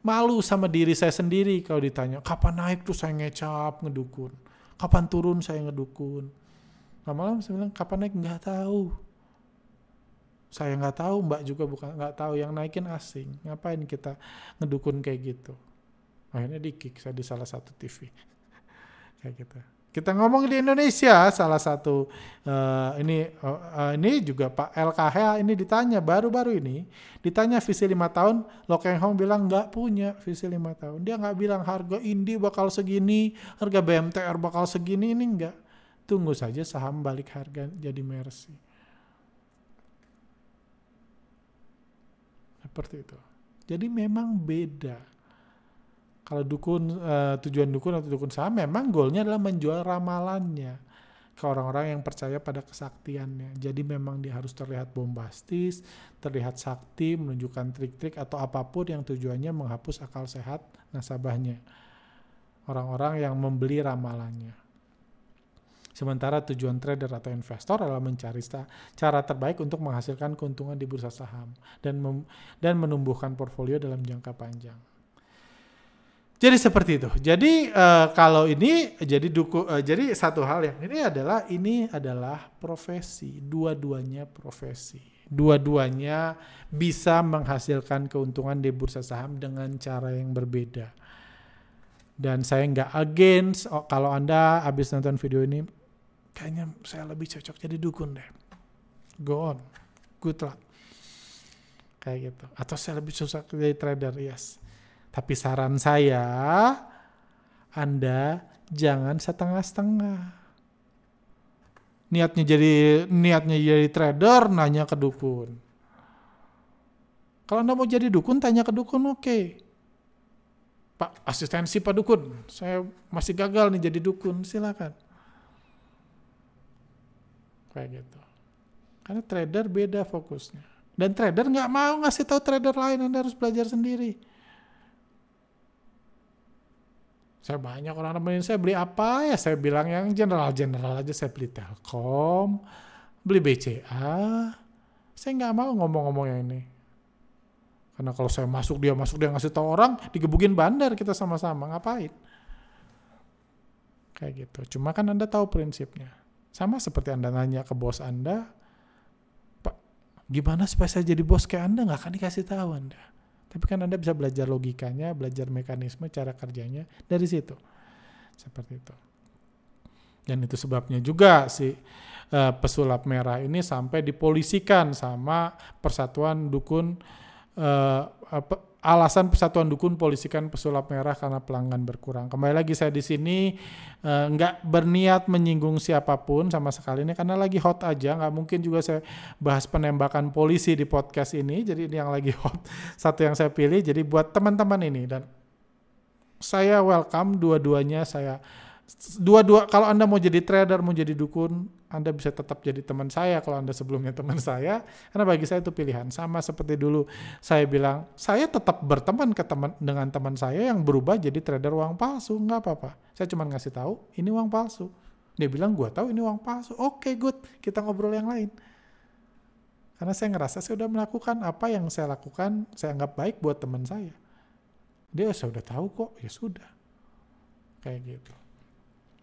malu sama diri saya sendiri kalau ditanya kapan naik tuh saya ngecap ngedukun, kapan turun saya ngedukun. Lama-lama saya bilang kapan naik nggak tahu saya nggak tahu mbak juga bukan nggak tahu. Yang naikin asing ngapain kita ngedukun kayak gitu? Akhirnya di kick saya di salah satu TV kayak gitu. Kita ngomong di Indonesia salah satu uh, ini uh, ini juga Pak LKH ini ditanya baru-baru ini ditanya visi lima tahun Lo Keng Hong bilang nggak punya visi lima tahun. Dia nggak bilang harga Indi bakal segini harga BMTR bakal segini. Ini nggak. Tunggu saja saham balik harga jadi Mercy Seperti itu. Jadi memang beda. Kalau dukun uh, tujuan dukun atau dukun saham memang goalnya adalah menjual ramalannya ke orang-orang yang percaya pada kesaktiannya. Jadi memang dia harus terlihat bombastis, terlihat sakti, menunjukkan trik-trik atau apa pun yang tujuannya menghapus akal sehat nasabahnya. Orang-orang yang membeli ramalannya. Sementara tujuan trader atau investor adalah mencari cara terbaik untuk menghasilkan keuntungan di bursa saham dan dan menumbuhkan portfolio dalam jangka panjang. Jadi seperti itu. Jadi uh, kalau ini jadi duku, uh, jadi satu hal yang ini adalah ini adalah profesi, dua-duanya profesi. Dua-duanya bisa menghasilkan keuntungan di bursa saham dengan cara yang berbeda. Dan saya nggak against oh, kalau Anda habis nonton video ini kayaknya saya lebih cocok jadi dukun deh. Go on, good luck. Kayak gitu. Atau saya lebih cocok jadi trader, yes. Tapi saran saya, Anda jangan setengah-setengah. niatnya jadi niatnya jadi trader nanya ke dukun kalau anda mau jadi dukun tanya ke dukun oke okay. pak asistensi pak dukun saya masih gagal nih jadi dukun silakan kayak gitu karena trader beda fokusnya dan trader nggak mau ngasih tahu trader lain anda harus belajar sendiri saya banyak orang nemenin saya beli apa ya saya bilang yang general-general aja saya beli Telkom, beli BCA. Saya nggak mau ngomong-ngomong yang ini. Karena kalau saya masuk dia masuk dia ngasih tahu orang digebukin bandar kita sama-sama ngapain? Kayak gitu. Cuma kan Anda tahu prinsipnya. Sama seperti Anda nanya ke bos Anda, Pak, gimana supaya saya jadi bos kayak Anda? Nggak akan dikasih tahu Anda. Tapi kan Anda bisa belajar logikanya, belajar mekanisme, cara kerjanya dari situ. Seperti itu. Dan itu sebabnya juga si uh, pesulap merah ini sampai dipolisikan sama Persatuan Dukun uh, alasan Persatuan Dukun polisikan pesulap merah karena pelanggan berkurang. Kembali lagi saya di sini uh, nggak berniat menyinggung siapa pun sama sekali ini karena lagi hot aja. Nggak mungkin juga saya bahas penembakan polisi di podcast ini. Jadi ini yang lagi hot satu yang saya pilih. Jadi buat teman-teman ini dan saya welcome dua-duanya saya dua-dua kalau Anda mau jadi trader, mau jadi dukun, Anda bisa tetap jadi teman saya kalau Anda sebelumnya teman saya. Karena bagi saya itu pilihan. Sama seperti dulu saya bilang, saya tetap berteman ke teman dengan teman saya yang berubah jadi trader uang palsu, nggak apa-apa. Saya cuma ngasih tahu, ini uang palsu. Dia bilang, gua tahu ini uang palsu. Oke, okay, good. Kita ngobrol yang lain. Karena saya ngerasa saya sudah melakukan apa yang saya lakukan, saya anggap baik buat teman saya. Dia saya udah tahu kok, ya sudah. Kayak gitu.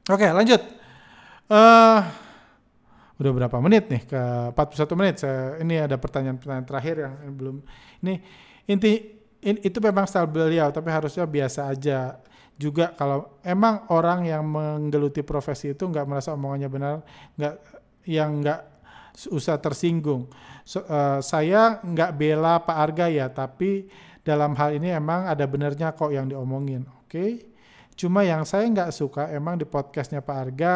Oke, lanjut. Uh, udah berapa menit nih? Ke 41 menit. Saya, ini ada pertanyaan-pertanyaan terakhir yang belum. Ini inti in, itu memang style beliau, tapi harusnya biasa aja. Juga kalau emang orang yang menggeluti profesi itu nggak merasa omongannya benar, nggak yang nggak usah tersinggung. So, uh, saya nggak bela Pak Arga ya, tapi dalam hal ini emang ada benernya kok yang diomongin. Oke. Okay? Cuma yang saya nggak suka emang di podcastnya Pak Arga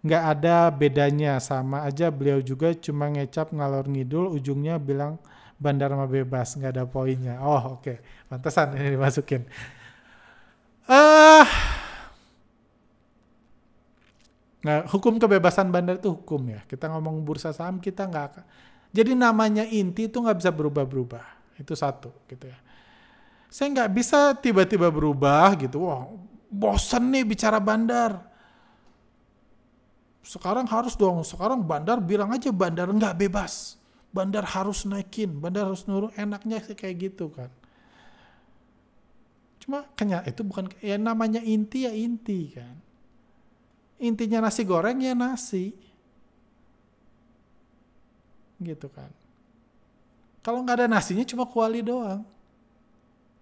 nggak ada bedanya sama aja beliau juga cuma ngecap ngalor ngidul ujungnya bilang bandar mah bebas nggak ada poinnya. Oh oke, okay. pantesan ini dimasukin. Ah, uh, nah hukum kebebasan bandar itu hukum ya. Kita ngomong bursa saham kita nggak. Jadi namanya inti itu nggak bisa berubah-berubah. Itu satu gitu ya. Saya nggak bisa tiba-tiba berubah gitu. Wah, bosan nih bicara bandar. Sekarang harus dong, sekarang bandar bilang aja bandar nggak bebas. Bandar harus naikin, bandar harus nurun, enaknya sih kayak gitu kan. Cuma kenya itu bukan ya namanya inti ya inti kan. Intinya nasi goreng ya nasi. Gitu kan. Kalau nggak ada nasinya cuma kuali doang.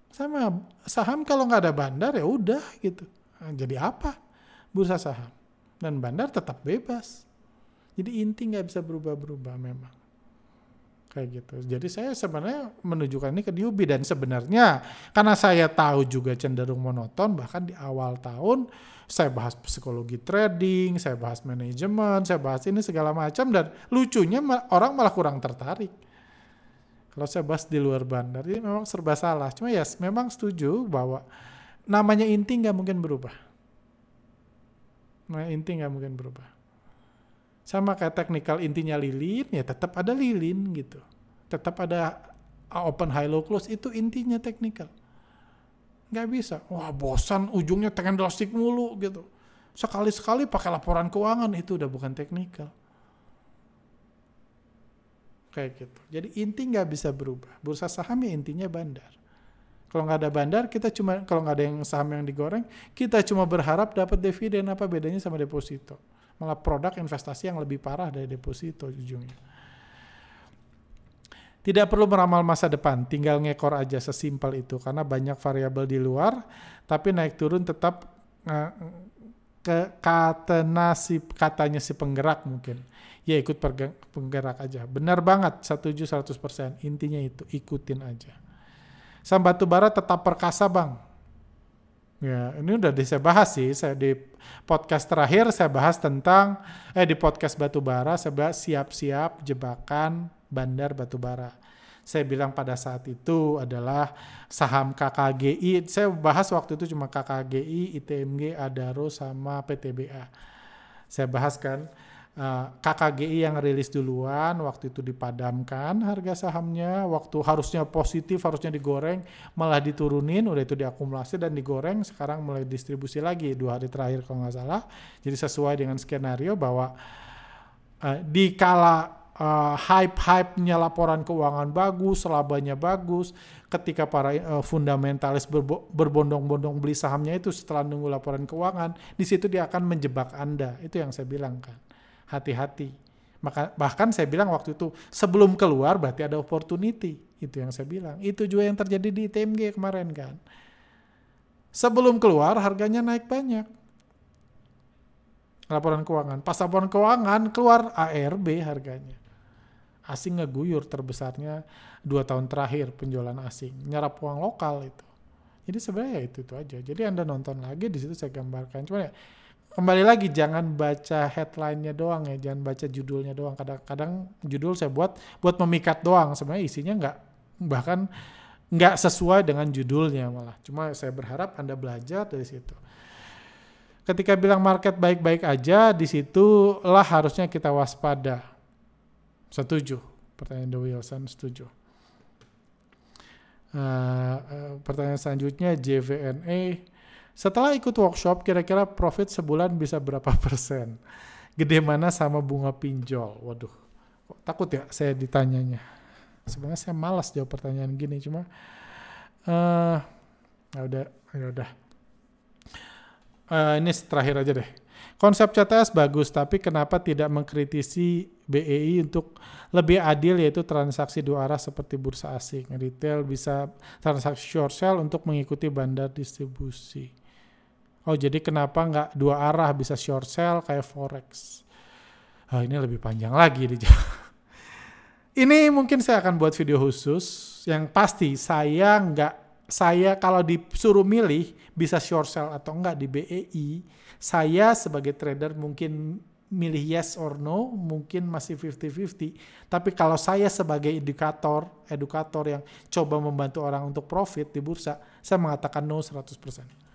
Sama saham kalau nggak ada bandar ya udah gitu. Nah, jadi apa bursa saham? Dan bandar tetap bebas. Jadi inti nggak bisa berubah-berubah memang. Kayak gitu. Jadi saya sebenarnya menunjukkan ini ke Diubi dan sebenarnya karena saya tahu juga cenderung monoton bahkan di awal tahun saya bahas psikologi trading, saya bahas manajemen, saya bahas ini segala macam dan lucunya orang malah kurang tertarik kalau saya bahas di luar bandar, ini memang serba salah. Cuma ya yes, memang setuju bahwa namanya inti nggak mungkin berubah. Nah inti nggak mungkin berubah. Sama kayak teknikal intinya lilin, ya tetap ada lilin gitu. Tetap ada open high low close itu intinya teknikal. Nggak bisa. Wah bosan ujungnya candlestick mulu gitu. Sekali-sekali pakai laporan keuangan itu udah bukan teknikal kayak gitu. Jadi inti nggak bisa berubah. Bursa saham ya intinya bandar. Kalau nggak ada bandar, kita cuma kalau nggak ada yang saham yang digoreng, kita cuma berharap dapat dividen apa bedanya sama deposito. Malah produk investasi yang lebih parah dari deposito ujungnya. Tidak perlu meramal masa depan, tinggal ngekor aja sesimpel itu karena banyak variabel di luar, tapi naik turun tetap uh, ke kata nasi katanya si penggerak mungkin ya ikut penggerak aja. Benar banget, setuju 100%. Intinya itu, ikutin aja. Sam batu bara tetap perkasa bang. Ya, ini udah saya bahas sih. Saya di podcast terakhir saya bahas tentang eh di podcast batubara saya bahas siap-siap jebakan bandar batubara. Saya bilang pada saat itu adalah saham KKGI. Saya bahas waktu itu cuma KKGI, ITMG, Adaro sama PTBA. Saya bahas kan Eh, KKGI yang rilis duluan waktu itu dipadamkan harga sahamnya waktu harusnya positif harusnya digoreng malah diturunin udah itu diakumulasi dan digoreng sekarang mulai distribusi lagi dua hari terakhir kalau nggak salah jadi sesuai dengan skenario bahwa uh, di kala uh, hype-hype-nya laporan keuangan bagus, labanya bagus, ketika para uh, fundamentalis berbo berbondong-bondong beli sahamnya itu setelah nunggu laporan keuangan, di situ dia akan menjebak Anda. Itu yang saya bilang kan hati-hati. Maka bahkan saya bilang waktu itu sebelum keluar berarti ada opportunity. Itu yang saya bilang. Itu juga yang terjadi di TMG kemarin kan. Sebelum keluar harganya naik banyak. Laporan keuangan. Pas laporan keuangan keluar ARB harganya. Asing ngeguyur terbesarnya dua tahun terakhir penjualan asing. Nyerap uang lokal itu. Jadi sebenarnya ya itu, itu aja. Jadi Anda nonton lagi di situ saya gambarkan. Cuma ya kembali lagi jangan baca headline-nya doang ya, jangan baca judulnya doang. Kadang-kadang judul saya buat buat memikat doang, sebenarnya isinya nggak bahkan nggak sesuai dengan judulnya malah. Cuma saya berharap Anda belajar dari situ. Ketika bilang market baik-baik aja, di situlah harusnya kita waspada. Setuju. Pertanyaan The Wilson, setuju. Uh, pertanyaan selanjutnya JVNA setelah ikut workshop, kira-kira profit sebulan bisa berapa persen? Gede mana sama bunga pinjol? Waduh, takut ya saya ditanyanya. Sebenarnya saya malas jawab pertanyaan gini, cuma uh, ya udah, ya udah. Uh, ini terakhir aja deh. Konsep CTS bagus, tapi kenapa tidak mengkritisi BEI untuk lebih adil yaitu transaksi dua arah seperti bursa asing. Retail bisa transaksi short sell untuk mengikuti bandar distribusi. Oh jadi kenapa nggak dua arah? Bisa short sell kayak forex? Oh, ini lebih panjang lagi di Ini mungkin saya akan buat video khusus. Yang pasti saya nggak saya kalau disuruh milih bisa short sell atau enggak di BEI, saya sebagai trader mungkin milih yes or no, mungkin masih 50-50. Tapi kalau saya sebagai edukator, edukator yang coba membantu orang untuk profit di bursa, saya mengatakan no 100%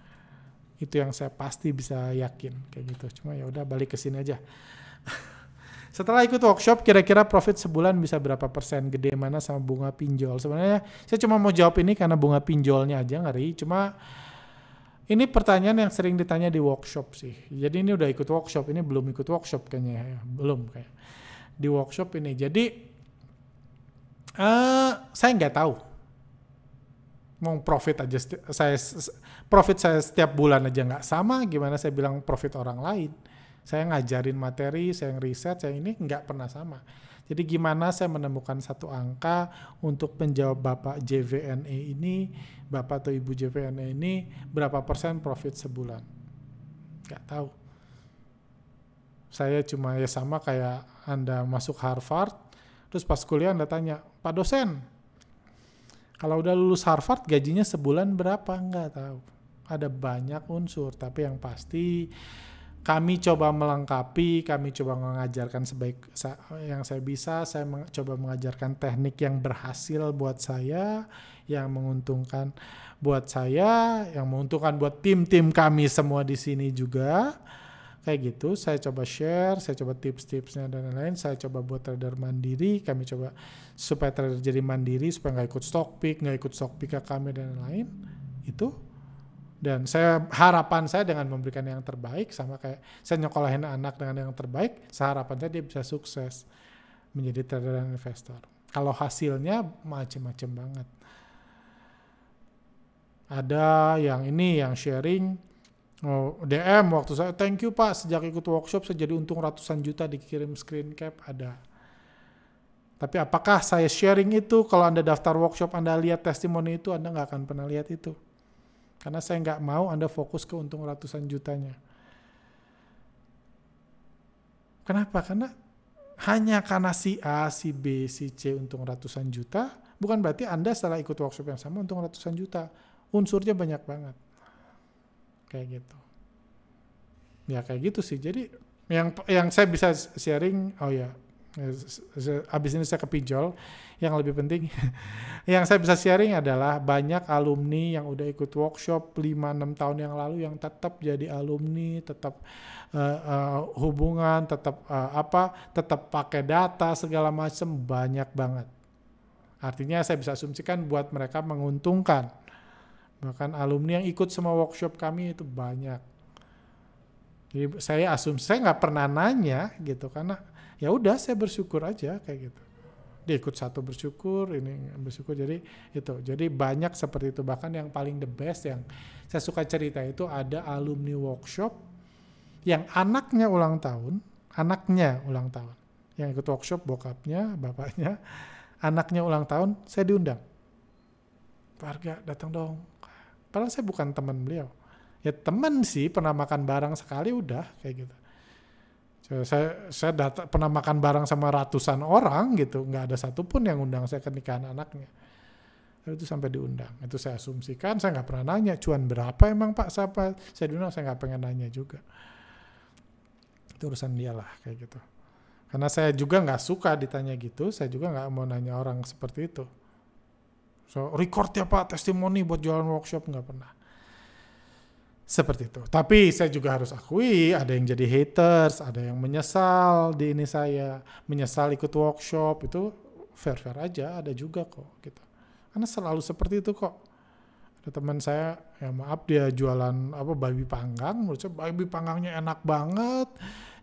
itu yang saya pasti bisa yakin kayak gitu. Cuma ya udah balik ke sini aja. Setelah ikut workshop kira-kira profit sebulan bisa berapa persen? Gede mana sama bunga pinjol? Sebenarnya saya cuma mau jawab ini karena bunga pinjolnya aja ngeri. Cuma ini pertanyaan yang sering ditanya di workshop sih. Jadi ini udah ikut workshop ini belum ikut workshop kayaknya ya. Belum kayak di workshop ini. Jadi uh, saya nggak tahu mau profit aja saya profit saya setiap bulan aja nggak sama gimana saya bilang profit orang lain? Saya ngajarin materi saya riset saya ini nggak pernah sama. Jadi gimana saya menemukan satu angka untuk menjawab bapak JVNE ini bapak atau ibu JVNE ini berapa persen profit sebulan? Nggak tahu. Saya cuma ya sama kayak anda masuk Harvard terus pas kuliah anda tanya pak dosen kalau udah lulus Harvard gajinya sebulan berapa? Enggak tahu. Ada banyak unsur, tapi yang pasti kami coba melengkapi, kami coba mengajarkan sebaik yang saya bisa. Saya coba mengajarkan teknik yang berhasil buat saya, yang menguntungkan buat saya, yang menguntungkan buat tim-tim kami semua di sini juga kayak gitu saya coba share saya coba tips-tipsnya dan lain-lain. Saya coba buat trader mandiri kami coba supaya trader jadi mandiri supaya nggak ikut stock pick nggak ikut stock pick ke kami dan lain-lain. Itu. Dan saya harapan saya dengan memberikan yang terbaik sama kayak saya nyekolahin anak dengan yang terbaik saya saya dia bisa sukses menjadi trader dan investor. Kalau hasilnya macam-macam banget. Ada yang ini yang sharing Oh, DM waktu saya, thank you Pak, sejak ikut workshop saya jadi untung ratusan juta dikirim screen cap, ada. Tapi apakah saya sharing itu, kalau Anda daftar workshop, Anda lihat testimoni itu, Anda nggak akan pernah lihat itu. Karena saya nggak mau Anda fokus ke untung ratusan jutanya. Kenapa? Karena hanya karena si A, si B, si C untung ratusan juta, bukan berarti Anda setelah ikut workshop yang sama untung ratusan juta. Unsurnya banyak banget. Kayak gitu. Ya kayak gitu sih. Jadi yang yang saya bisa sharing oh ya abis ini saya ke pinjol yang lebih penting yang saya bisa sharing adalah banyak alumni yang udah ikut workshop 5-6 tahun yang lalu yang tetap jadi alumni tetap uh, uh, hubungan tetap uh, apa tetap pakai data segala macam banyak banget. Artinya saya bisa asumsikan buat mereka menguntungkan bahkan alumni yang ikut semua workshop kami itu banyak. Jadi saya asumsi saya nggak pernah nanya gitu karena ya udah saya bersyukur aja kayak gitu. Dia ikut satu bersyukur ini bersyukur jadi itu. Jadi banyak seperti itu. Bahkan yang paling the best yang saya suka cerita itu ada alumni workshop yang anaknya ulang tahun anaknya ulang tahun. Yang ikut workshop bokapnya bapaknya anaknya ulang tahun saya diundang. Warga datang dong padahal saya bukan teman beliau ya teman sih pernah makan bareng sekali udah kayak gitu saya saya data, pernah makan bareng sama ratusan orang gitu, nggak ada satupun yang undang saya ke nikahan anaknya. Itu sampai diundang. Itu saya asumsikan, saya nggak pernah nanya, cuan berapa emang Pak siapa? Saya diundang, saya nggak pengen nanya juga. Itu urusan dia lah kayak gitu. Karena saya juga nggak suka ditanya gitu, saya juga nggak mau nanya orang seperti itu. So record ya Pak testimoni buat jualan workshop nggak pernah. Seperti itu. Tapi saya juga harus akui ada yang jadi haters, ada yang menyesal di ini saya, menyesal ikut workshop itu fair-fair aja, ada juga kok gitu. Karena selalu seperti itu kok. Ada teman saya, ya maaf dia jualan apa babi panggang, menurut saya babi panggangnya enak banget.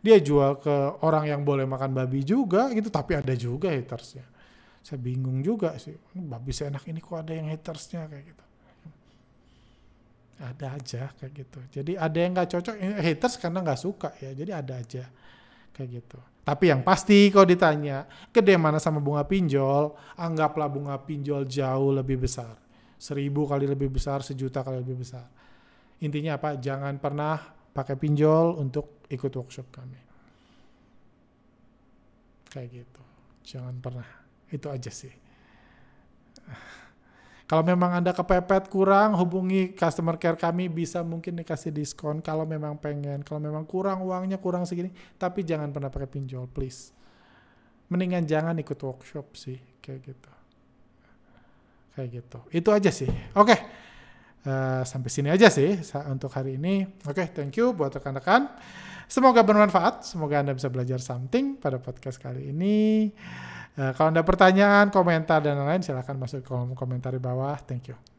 Dia jual ke orang yang boleh makan babi juga gitu, tapi ada juga hatersnya. Saya bingung juga sih, babi seenak ini kok ada yang hatersnya kayak gitu ada aja kayak gitu. Jadi ada yang nggak cocok, haters karena nggak suka ya. Jadi ada aja kayak gitu. Tapi yang pasti kalau ditanya gede mana sama bunga pinjol, anggaplah bunga pinjol jauh lebih besar, seribu kali lebih besar, sejuta kali lebih besar. Intinya apa? Jangan pernah pakai pinjol untuk ikut workshop kami. Kayak gitu. Jangan pernah. Itu aja sih. Kalau memang Anda kepepet kurang, hubungi customer care kami bisa mungkin dikasih diskon kalau memang pengen. Kalau memang kurang uangnya kurang segini, tapi jangan pernah pakai pinjol, please. Mendingan jangan ikut workshop sih, kayak gitu. Kayak gitu. Itu aja sih. Oke. Okay. Uh, eh, sampai sini aja sih untuk hari ini. Oke, okay, thank you buat rekan-rekan. Semoga bermanfaat. Semoga Anda bisa belajar something pada podcast kali ini. Uh, kalau ada pertanyaan, komentar, dan lain-lain, silahkan masuk kolom komentar di bawah. Thank you.